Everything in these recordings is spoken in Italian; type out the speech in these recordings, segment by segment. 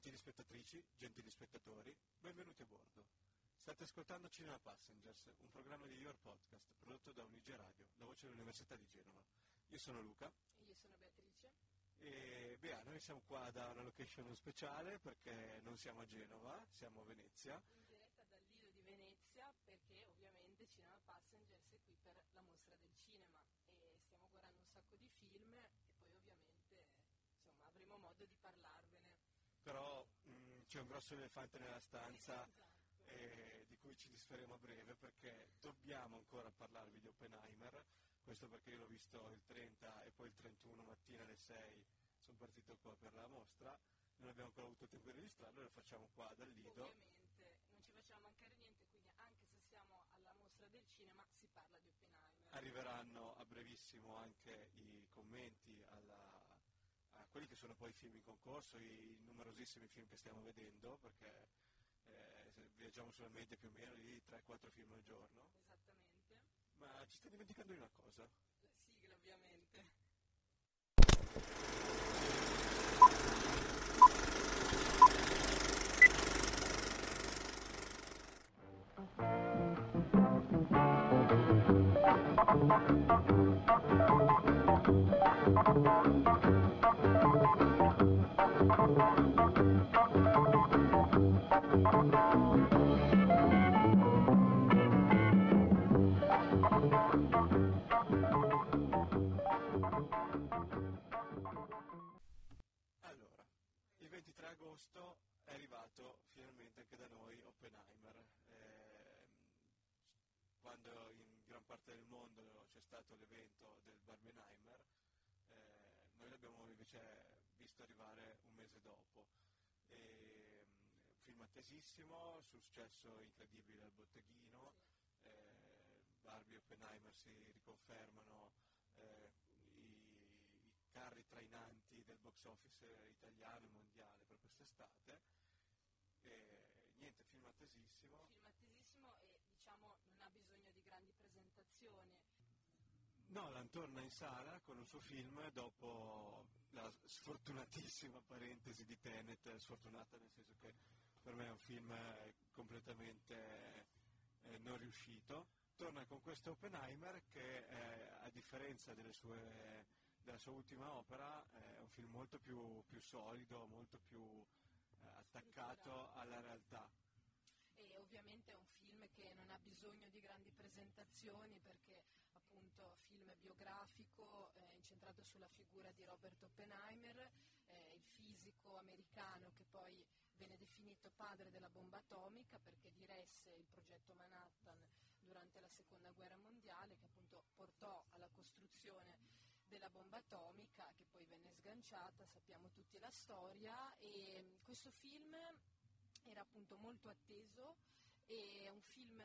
Gentili spettatrici, gentili spettatori, benvenuti a bordo. State ascoltando Cinema Passengers, un programma di Your Podcast prodotto da Unige Radio, la voce dell'Università di Genova. Io sono Luca. E io sono Beatrice. E beh, noi siamo qua da una location speciale perché non siamo a Genova, siamo a Venezia. In diretta dal Lido di Venezia perché ovviamente Cinema Passengers è qui per la mostra del cinema e stiamo guardando un sacco di film e poi ovviamente insomma, avremo modo di parlarvene. Però mh, mm, c'è un grosso elefante nella stanza eh, di cui ci disferemo a breve perché dobbiamo ancora parlarvi di Oppenheimer, questo perché io l'ho visto il 30 e poi il 31 mattina alle 6 sono partito qua per la mostra, non abbiamo ancora avuto tempo di registrarlo, lo facciamo qua dal Lido. Ovviamente non ci facciamo mancare niente, quindi anche se siamo alla mostra del cinema si parla di Oppenheimer. Arriveranno a brevissimo anche i commenti alla- a quelli che sono poi i film in concorso, i numerosissimi film che stiamo vedendo, perché eh, viaggiamo solamente più o meno di 3-4 film al giorno. Esattamente. Ma ci stai dimenticando di una cosa? La sigla ovviamente. Allora, quando in gran parte del mondo c'è stato l'evento del Barbenheimer, eh, noi l'abbiamo invece visto arrivare un mese dopo. E, mm, film attesissimo, successo incredibile al botteghino, eh, Barbie e Oppenheimer si riconfermano eh, i, i carri trainanti del box office italiano e mondiale per quest'estate. E, niente, film attesissimo. Film attesissimo e diciamo non ha bisogno di grandi presentazioni. Nolan torna in sala con un suo film dopo la sfortunatissima parentesi di Tenet, sfortunata nel senso che per me è un film eh, completamente eh, non riuscito. Torna con questo Oppenheimer che eh, a differenza delle sue- della sua ultima opera è un film molto più, più solido, molto più attaccato alla realtà. E ovviamente è un film che non ha bisogno di grandi presentazioni perché appunto film biografico eh, incentrato sulla figura di Robert Oppenheimer, eh, il fisico americano che poi venne definito padre della bomba atomica perché diresse il progetto Manhattan durante la seconda guerra mondiale che appunto portò alla costruzione della bomba atomica che poi venne sganciata, sappiamo tutti la storia e mm, questo film era appunto molto atteso e è un film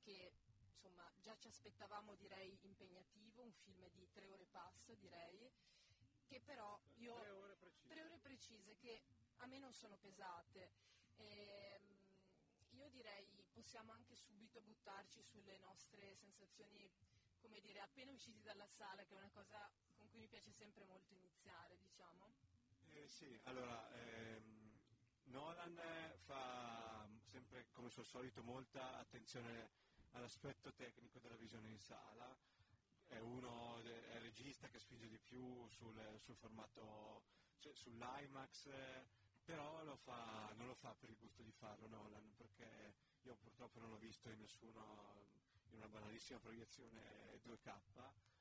che insomma già ci aspettavamo direi impegnativo, un film di tre ore passa direi, che però io Tre ore precise. tre ore precise che a me non sono pesate. Ehm, io direi possiamo anche subito buttarci sulle nostre sensazioni, come dire, appena usciti dalla sala, che è una cosa con cui mi piace sempre molto iniziare, diciamo. Eh, sì, allora, ehm, Nolan fa sempre come suo solito molta attenzione all'aspetto tecnico della visione in sala, è uno è il regista che spinge di più sul, sul formato, cioè sull'IMAX, però lo fa- non lo fa per il gusto di farlo Nolan, perché io purtroppo non l'ho visto in nessuno, in una banalissima proiezione 2K,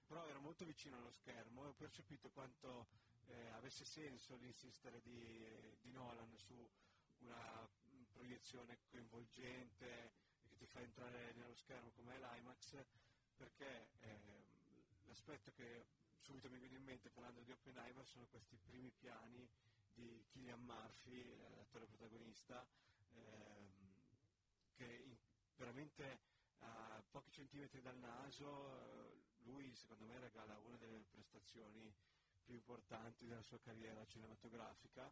però ero molto vicino allo schermo e ho percepito quanto eh, avesse senso l'insistere di, di Nolan su una mm, proiezione coinvolgente che ti fa entrare nello schermo come l'IMAX, perché ehm, l'aspetto che subito mi viene in mente parlando di Oppenheimer sono questi primi piani di Killian Murphy, eh, l'attore protagonista, ehm, che in- veramente a pochi centimetri dal naso, eh, lui secondo me regala una delle prestazioni più importanti della sua carriera cinematografica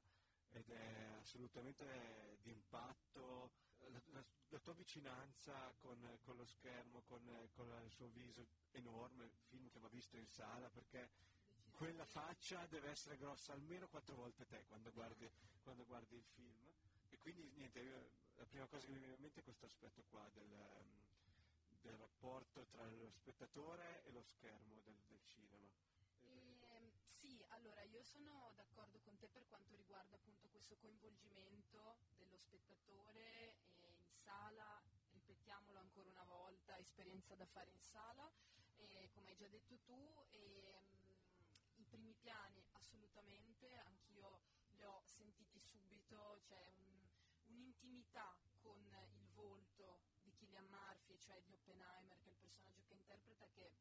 ed è assolutamente d'impatto. La, la- la tua vicinanza con, con lo schermo, con, con il suo viso enorme, film che va visto in sala perché quella faccia deve essere grossa almeno quattro volte te quando guardi, quando guardi il film. E quindi niente, la prima cosa che mi viene in mente è questo aspetto qua del, um, del rapporto tra lo spettatore e lo schermo del, del cinema. E, sì, allora io sono d'accordo con te per quanto riguarda appunto questo coinvolgimento dello spettatore in sala, ripetiamolo ancora una volta, esperienza da fare in sala, e, come hai già detto tu, e, um, i primi piani assolutamente, anch'io li ho sentiti subito, c'è un, un'intimità con il volto di Killian Murphy, cioè di Oppenheimer, che è il personaggio che interpreta, che è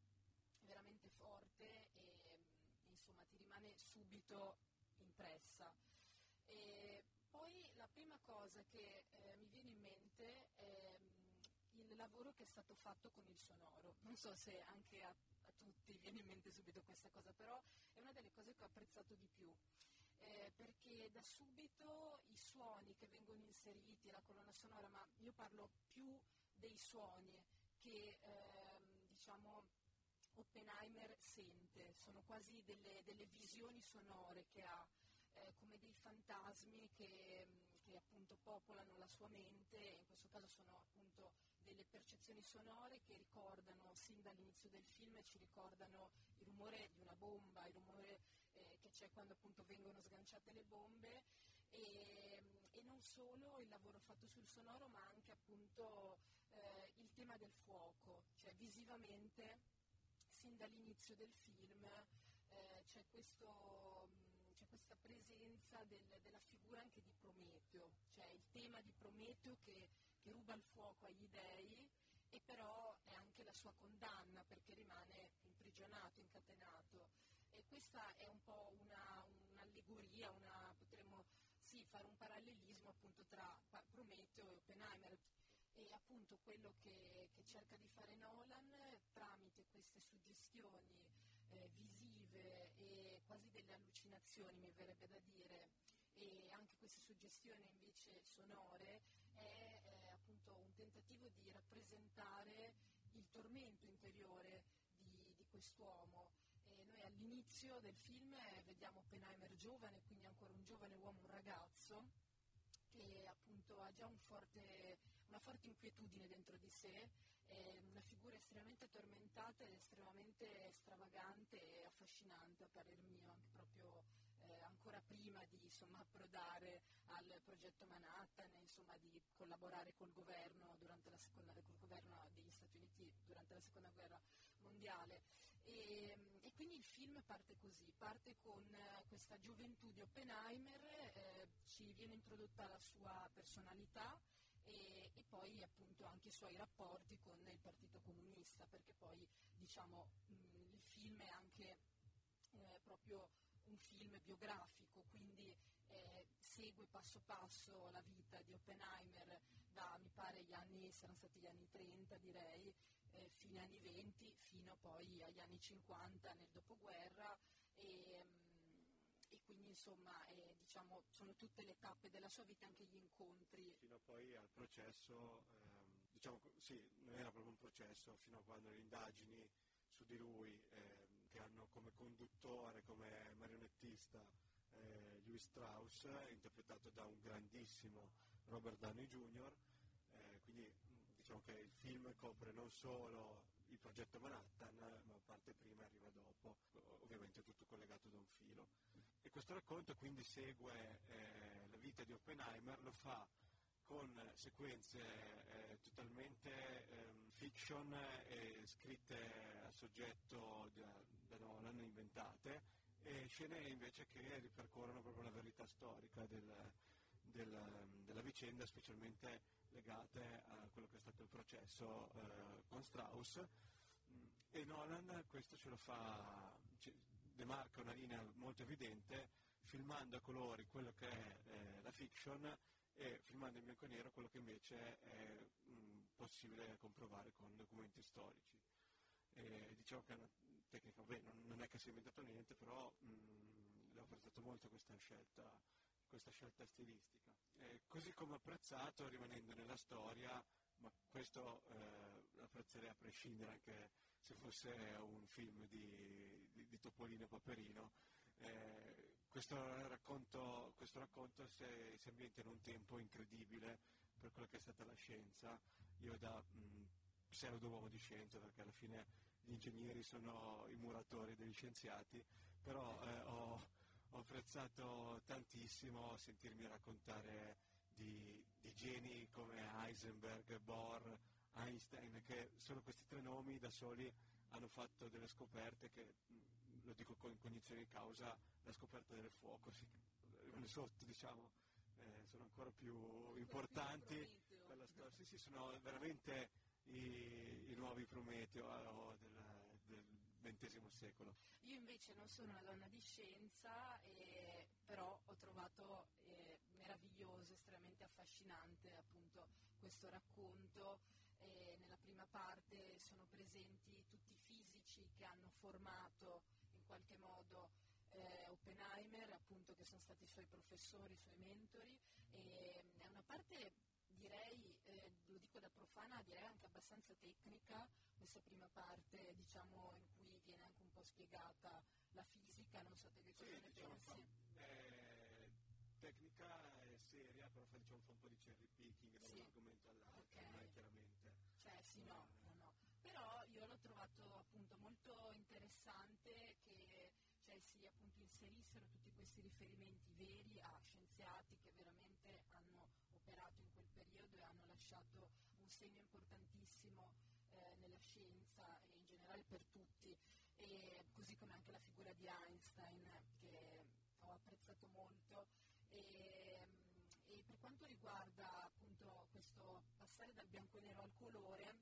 veramente forte e insomma ti rimane subito impressa. E poi la prima cosa che eh, mi viene in mente è mm, il lavoro che è stato fatto con il sonoro. Non so se anche a, a tutti viene in mente subito questa cosa, però è una delle cose che ho apprezzato di più. Eh, perché da subito i suoni che vengono inseriti, la colonna sonora, ma io parlo più dei suoni che ehm, diciamo Oppenheimer sente, sono quasi delle, delle visioni sonore che ha, eh, come dei fantasmi che, che, appunto popolano la sua mente, in questo caso sono appunto delle percezioni sonore che ricordano sin dall'inizio del film, ci ricordano il rumore di una bomba, il rumore eh, che c'è quando appunto vengono sganciate le bombe. E, e, non solo il lavoro fatto sul sonoro ma anche appunto eh, il tema del fuoco, cioè visivamente sin dall'inizio del film eh, c'è, questo, c'è, questa presenza del, della figura anche di Prometeo, cioè il tema di Prometeo che, che, ruba il fuoco agli dei e però è anche la sua condanna perché rimane imprigionato, incatenato. E questa è un po' una, un'allegoria, una, potremmo sì, fare un parallelismo appunto tra Prometeo e Oppenheimer e appunto quello che, che, cerca di fare Nolan tramite queste suggestioni eh, visive e quasi delle allucinazioni mi verrebbe da dire e anche queste suggestioni invece sonore è eh, appunto un tentativo di rappresentare il tormento interiore di, di quest'uomo. E noi all'inizio del film vediamo Oppenheimer giovane, quindi ancora un giovane uomo, un ragazzo che appunto ha già un forte una forte inquietudine dentro di sé, è una figura estremamente tormentata ed estremamente stravagante e affascinante a parer mio, proprio eh, ancora prima di insomma, approdare al progetto Manhattan, insomma, di collaborare col governo, seconda, col governo, degli Stati Uniti durante la seconda guerra mondiale. E, e quindi il film parte così, parte con eh, questa gioventù di Oppenheimer, eh, ci viene introdotta la sua personalità, e, e, poi appunto anche i suoi rapporti con il Partito Comunista, perché poi diciamo mh, il film è anche eh, proprio un film biografico, quindi eh, segue passo passo la vita di Oppenheimer da, mi pare, gli anni, saranno stati gli anni 30 direi, eh, fine anni 20, fino poi agli anni 50 nel dopoguerra. E, quindi insomma eh, diciamo, sono tutte le tappe della sua vita, anche gli incontri. Fino poi al processo, ehm, diciamo sì, non era proprio un processo, fino a quando le indagini su di lui, ehm, che hanno come conduttore, come marionettista eh, Louis Strauss, interpretato da un grandissimo Robert Downey Jr., eh, quindi diciamo che il film copre non solo il progetto Manhattan, ma parte prima e arriva dopo, ovviamente tutto collegato da un filo. E questo racconto quindi segue eh, la vita di Oppenheimer, lo fa con sequenze eh, totalmente eh, fiction e scritte a soggetto da, da Nolan, inventate, e scene invece che ripercorrono proprio la verità storica del, del, della vicenda, specialmente legate a quello che è stato il processo eh, con Strauss e Nolan questo ce lo fa, demarca una linea molto evidente filmando a colori quello che è eh, la fiction e filmando in bianco e nero quello che invece è mh, possibile comprovare con documenti storici. E diciamo che è una tecnica, beh, non, non, è che si è inventato niente, però mh, ho apprezzato molto questa scelta questa scelta stilistica. Eh, così come apprezzato, rimanendo nella storia, ma questo eh, apprezzerei a prescindere anche se fosse un film di, di, di Topolino e Paperino, eh, questo racconto, questo racconto si, si, ambienta in un tempo incredibile per quello che è stata la scienza. Io da mh, pseudo uomo di scienza, perché alla fine gli ingegneri sono i muratori degli scienziati, però eh, ho, ho, apprezzato tantissimo sentirmi raccontare di, di geni come Heisenberg, Bohr, Einstein, che solo questi tre nomi da soli hanno fatto delle scoperte che, lo dico con cognizione di causa, la scoperta del fuoco, sì, sotto diciamo, eh, sono ancora più importanti per la storia. Sì, sì, sono veramente i, i nuovi Prometeo del, del XX secolo. Io invece non sono una donna di scienza, eh, però ho trovato eh, meraviglioso, estremamente affascinante appunto questo racconto. Eh, nella prima parte sono presenti tutti i fisici che hanno formato in qualche modo eh, Oppenheimer, appunto che sono stati i suoi professori, i suoi mentori, e è una parte direi, eh, lo dico da profana, direi anche abbastanza tecnica, questa prima parte diciamo, in cui viene anche un po' spiegata la fisica, non so te che cosa sì, ne diciamo pensi. Fa, eh, tecnica e seria, però fa, diciamo, fa un po' di cherry picking da sì. un argomento all'altro, okay. è chiaramente. Cioè sì, no, no, no. Però io l'ho trovato appunto molto interessante che cioè, si appunto inserissero tutti questi riferimenti veri a scienziati che veramente hanno operato in quel periodo e hanno lasciato un segno importantissimo eh, nella scienza e in generale per tutti, e così come anche la figura di Einstein che ho apprezzato molto. E, e per quanto riguarda appunto questo passare dal bianco e nero al colore,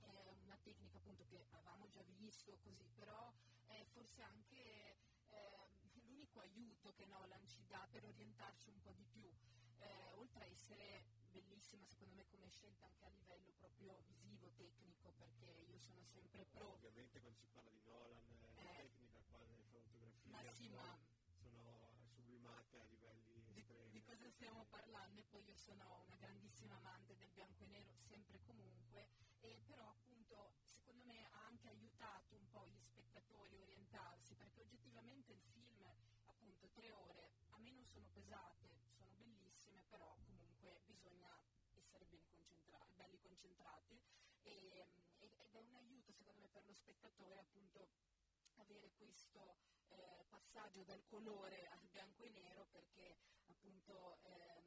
è una tecnica appunto che avevamo già visto così, però è forse anche eh, l'unico aiuto che Nolan ci dà per orientarci un po' di più eh, oltre a essere bellissima secondo me come scelta anche a livello proprio visivo, tecnico, perché io sono sempre pro. Ovviamente quando si parla di Nolan, eh, la tecnica qua delle fotografie ma sì, ma sono sublimate a livelli estremi. Di, di cosa stiamo parlando? E poi io sono una grandissima amante del bianco e nero, sempre e comunque, e però appunto secondo me ha anche aiutato un po' gli spettatori a orientarsi, perché oggettivamente il film, appunto, tre ore, a me non sono pesate, sono bellissime, però comunque bisogna essere ben concentrati, belli concentrati e, ed è un aiuto secondo me per lo spettatore appunto avere questo eh, passaggio dal colore al bianco e nero perché appunto ehm,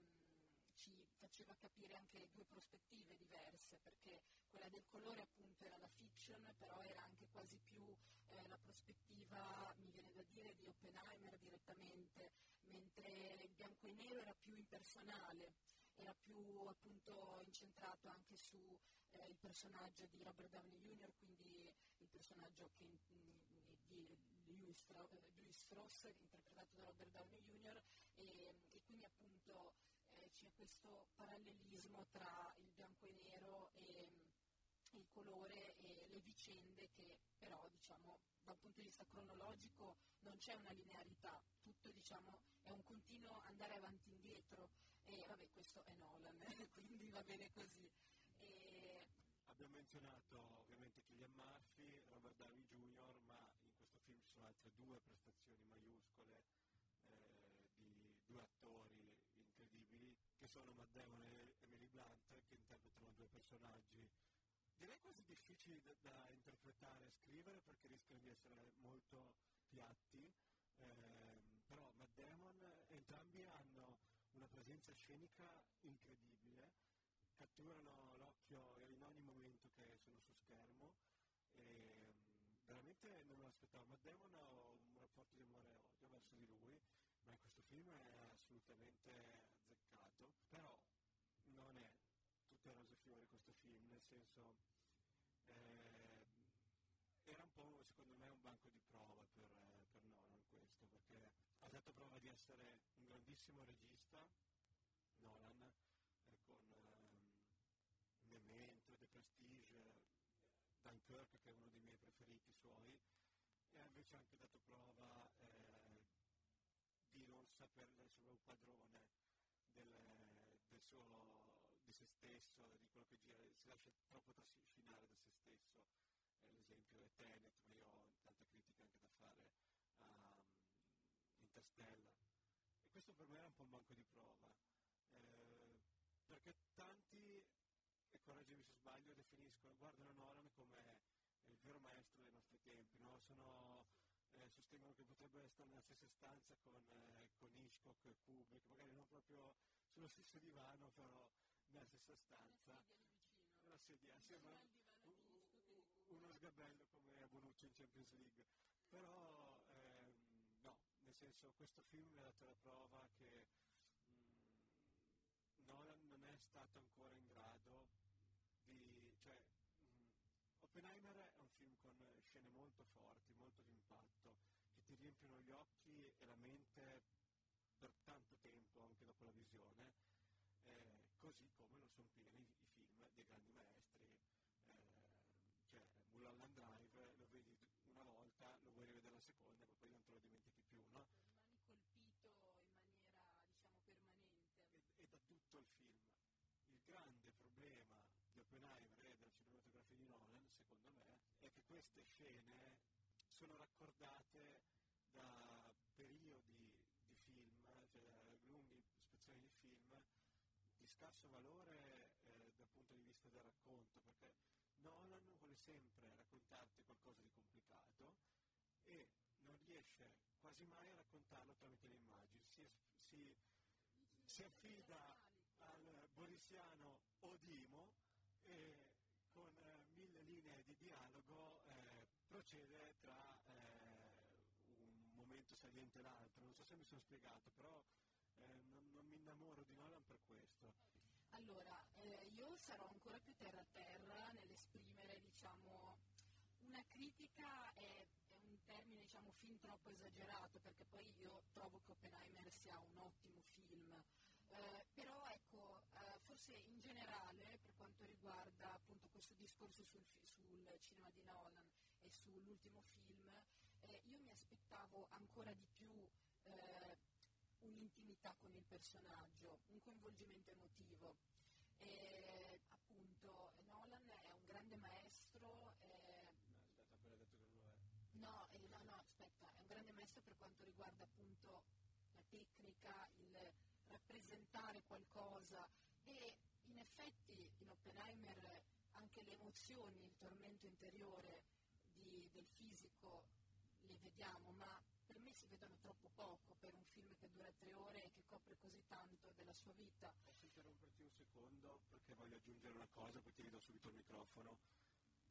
ci faceva capire anche due prospettive diverse, perché quella del colore appunto era la fiction, però era anche quasi più eh, la prospettiva, mi viene da dire, di Oppenheimer direttamente, mentre il bianco e nero era più impersonale, era più appunto incentrato anche su eh, il personaggio di Robert Downey Jr., quindi il personaggio che, mh, di Strauss, Louis Strauss, interpretato da Robert Downey Jr., e, e quindi appunto eh, c'è questo parallelismo tra il bianco e nero e il colore e le vicende che però diciamo da un punto di vista cronologico non c'è una linearità, tutto diciamo è un continuo andare avanti e indietro e vabbè questo è Nolan, quindi va bene così. E... Abbiamo menzionato ovviamente Killian Murphy, Robert Downey Jr., ma in questo film ci sono altre due prestazioni maiuscole eh, di due attori incredibili che sono Matt e Emily Blunt che interpretano due personaggi. Direi quasi difficili da, da interpretare e scrivere perché rischiano di essere molto piatti eh, però Matt Damon entrambi hanno una presenza scenica incredibile catturano l'occhio in ogni momento che sono su schermo e veramente non me l'aspettavo Matt Damon ho un rapporto di amore e odio verso di lui ma in questo film è assolutamente azzeccato, però non è tutte rose fiori questo film, nel senso eh, era un po' secondo me un banco di prova per, eh, per Nolan questo, perché ha dato prova di essere un grandissimo regista, Nolan, eh, con ehm, Memento, The Prestige, Dunkirk che è uno dei miei preferiti suoi, e ha invece anche dato prova eh, di non saper essere un padrone del, del suo, di se stesso, di quello che gira, si lascia troppo trascinare da se stesso. L'esempio è Tenet, ma io ho tante critiche anche da fare a um, stella. E questo per me era un po' un banco di prova, eh, perché tanti, e correggimi se sbaglio, definiscono, guardano Nolan come il vero maestro dei nostri tempi, no? Sono, eh, sostengono che potrebbe stare nella stessa stanza con, eh, con Hitchcock e Kubrick, magari non proprio sullo stesso divano, però nella stessa stanza. Una sedia Una sedia, sembra uno sgabello come Bonucci in Champions League. Però ehm, no, nel senso questo film mi ha dato la prova che mh, mm, Nolan non è stato ancora in grado di... Cioè, mh, Oppenheimer è un film con scene molto forti, molto di impatto, che ti riempiono gli occhi e la mente per tanto tempo, anche dopo la visione, eh, così come lo sono pieni i film dei grandi maestri. Eh, cioè, Mulholland Drive lo vedi una volta, lo vuoi rivedere la seconda, ma poi non te lo dimentichi più, no? Rimani colpito in maniera, diciamo, permanente. E, e da tutto il film. Il grande problema di Oppenheimer e della cinematografia di Nolan, secondo me, è che queste scene sono raccordate da periodi di film, cioè lunghe ispezioni di film, di scarso valore eh, dal punto di vista del racconto, perché Nolan vuole sempre raccontarti qualcosa di complicato e non riesce quasi mai a raccontarlo tramite le immagini, si, si, si affida al borisiano Odimo e con mille linee di dialogo eh, procede tra un momento saliente e l'altro. Non so se mi sono spiegato, però eh, non, non, mi innamoro di Nolan per questo. Allora, eh, io sarò ancora più terra a terra nell'esprimere, diciamo, una critica è, è un termine, diciamo, fin troppo esagerato, perché poi io trovo che Oppenheimer sia un ottimo film. Eh, però ecco, eh, forse in generale per quanto riguarda appunto questo discorso sul, sul cinema di Nolan e sull'ultimo film, io mi aspettavo ancora di più eh, un'intimità con il personaggio, un coinvolgimento emotivo. E, appunto Nolan è un grande maestro. Eh, no, aspetta, appena detto che non lo è. No, eh, no, no, aspetta, è un grande maestro per quanto riguarda appunto la tecnica, il rappresentare qualcosa e in effetti in Oppenheimer anche le emozioni, il tormento interiore di, del fisico vediamo, ma per me si vedono troppo poco per un film che dura tre ore e che copre così tanto della sua vita. Posso interromperti un secondo perché voglio aggiungere una cosa, poi ti ridò subito il microfono.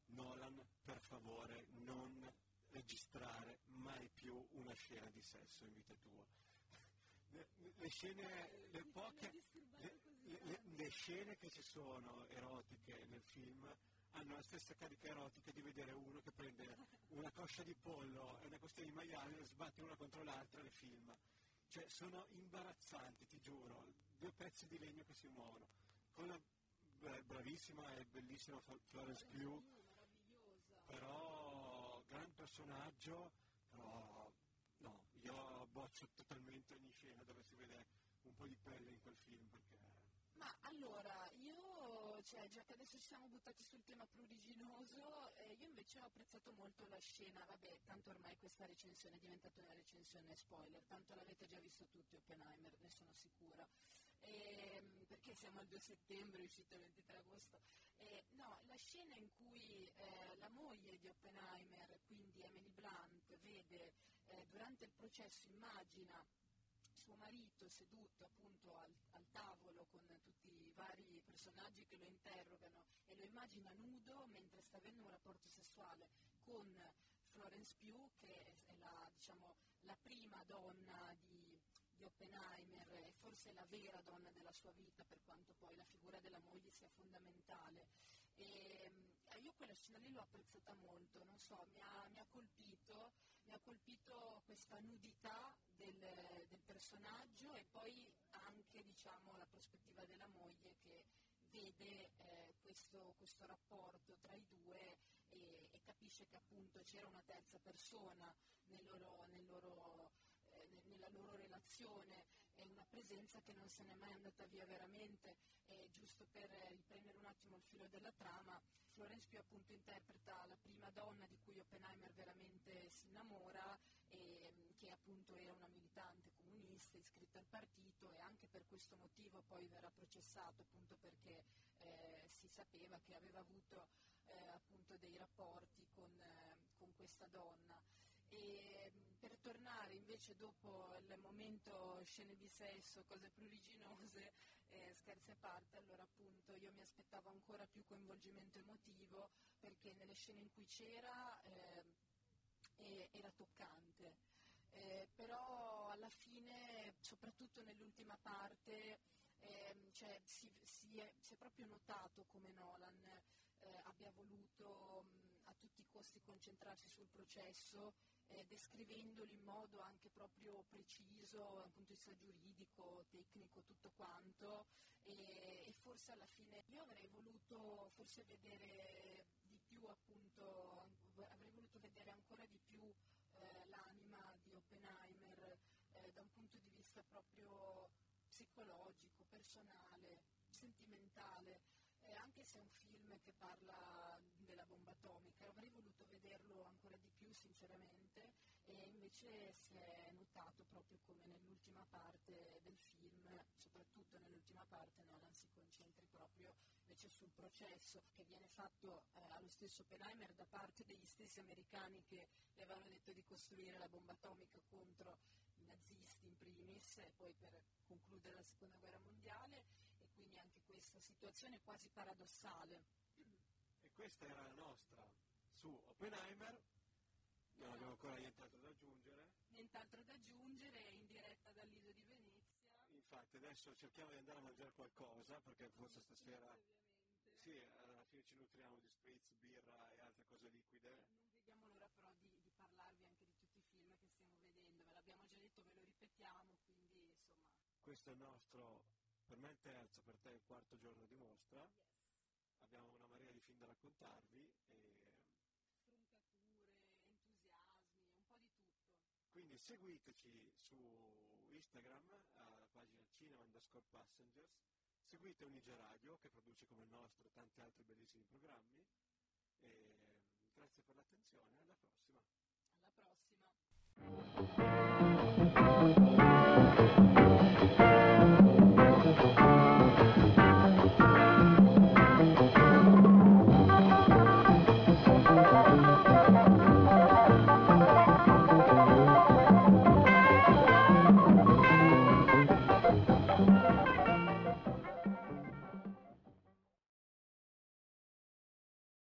Nolan, per favore, non registrare mai più una scena di sesso in vita tua. Le, le scene, le poche, le, le, le scene che ci sono erotiche nel film hanno la stessa carica erotica di vedere uno che prende una coscia di pollo e una costina di maiale, le sbatte una contro l'altra e le filma. Cioè, sono imbarazzanti, ti giuro, due pezzi di legno che si muovono. Con la bravissima e bellissima Florence Pugh, però gran personaggio, però no, io boccio totalmente ogni scena dove si vede un po' di pelle in quel film perché ma allora, io, cioè, già che adesso ci siamo buttati sul tema pruriginoso, eh, io invece ho apprezzato molto la scena, vabbè, tanto ormai questa recensione è diventata una recensione spoiler, tanto l'avete già visto tutti Oppenheimer, ne sono sicura, eh, perché siamo al 2 settembre, è uscito il 23 agosto. Eh, no, la scena in cui eh, la moglie di Oppenheimer, quindi Emily Blunt, vede eh, durante il processo, immagina suo marito seduto appunto al, al, tavolo con tutti i vari personaggi che lo interrogano e lo immagina nudo mentre sta avendo un rapporto sessuale con Florence Pugh che è la, diciamo, la prima donna di, di Oppenheimer e forse la vera donna della sua vita per quanto poi la figura della moglie sia fondamentale. E, eh, io quella scena lì l'ho apprezzata molto, non so, mi ha, mi ha, colpito, ha colpito questa nudità del, del personaggio e poi anche diciamo, la prospettiva della moglie che vede eh, questo, questo, rapporto tra i due e, e, capisce che appunto c'era una terza persona nel loro, nel loro eh, nella loro relazione, è una presenza che non se n'è mai andata via veramente, e giusto per riprendere un attimo il filo della trama, Florence Pugh appunto interpreta la prima donna di cui Oppenheimer veramente si innamora e che appunto era una militante comunista iscritta al partito e anche per questo motivo poi verrà processato appunto perché eh, si sapeva che aveva avuto eh, appunto dei rapporti con, eh, con questa donna. E per tornare invece dopo il momento scene di sesso, cose pruriginose, eh, scherzi a parte, allora appunto io mi aspettavo ancora più coinvolgimento emotivo perché nelle scene in cui c'era eh, era toccante. Eh, però alla fine, soprattutto nell'ultima parte, eh, cioè, si, si, è, si, è, proprio notato come Nolan eh, abbia voluto tutti i costi concentrarsi sul processo, eh, descrivendolo in modo anche proprio preciso dal punto di vista giuridico, tecnico, tutto quanto. E, e forse alla fine io avrei voluto forse vedere di più appunto, avrei voluto vedere ancora di più eh, l'anima di Oppenheimer eh, da un punto di vista proprio psicologico, personale, sentimentale, eh, anche se è un film che parla della bomba atomica, avrei voluto vederlo ancora di più sinceramente e invece si è notato proprio come nell'ultima parte del film, soprattutto nell'ultima parte Nolan si concentri proprio invece sul processo che viene fatto eh, allo stesso Oppenheimer da parte degli stessi americani che le avevano detto di costruire la bomba atomica contro i nazisti in primis e poi per concludere la seconda guerra mondiale e quindi anche questa situazione quasi paradossale. E questa era la nostra su Oppenheimer, non no. abbiamo ancora nient'altro da aggiungere. Nient'altro da aggiungere, in diretta dall'isola di Venezia. Infatti adesso cerchiamo di andare a mangiare qualcosa perché forse stasera... Sì, alla fine ci nutriamo di spritz, birra e altre cose liquide. Non vediamo l'ora però di, di, parlarvi anche di tutti i film che stiamo vedendo, ve l'abbiamo già detto, ve lo ripetiamo, quindi insomma... Questo è il nostro, per me il terzo, per te il quarto giorno di mostra. Yes. Abbiamo una marea di film da raccontarvi e Quindi seguiteci su Instagram, alla pagina Cinema underscore Passengers, seguite Unige Radio che produce come il nostro tanti altri bellissimi programmi e grazie per l'attenzione, alla prossima. Alla prossima.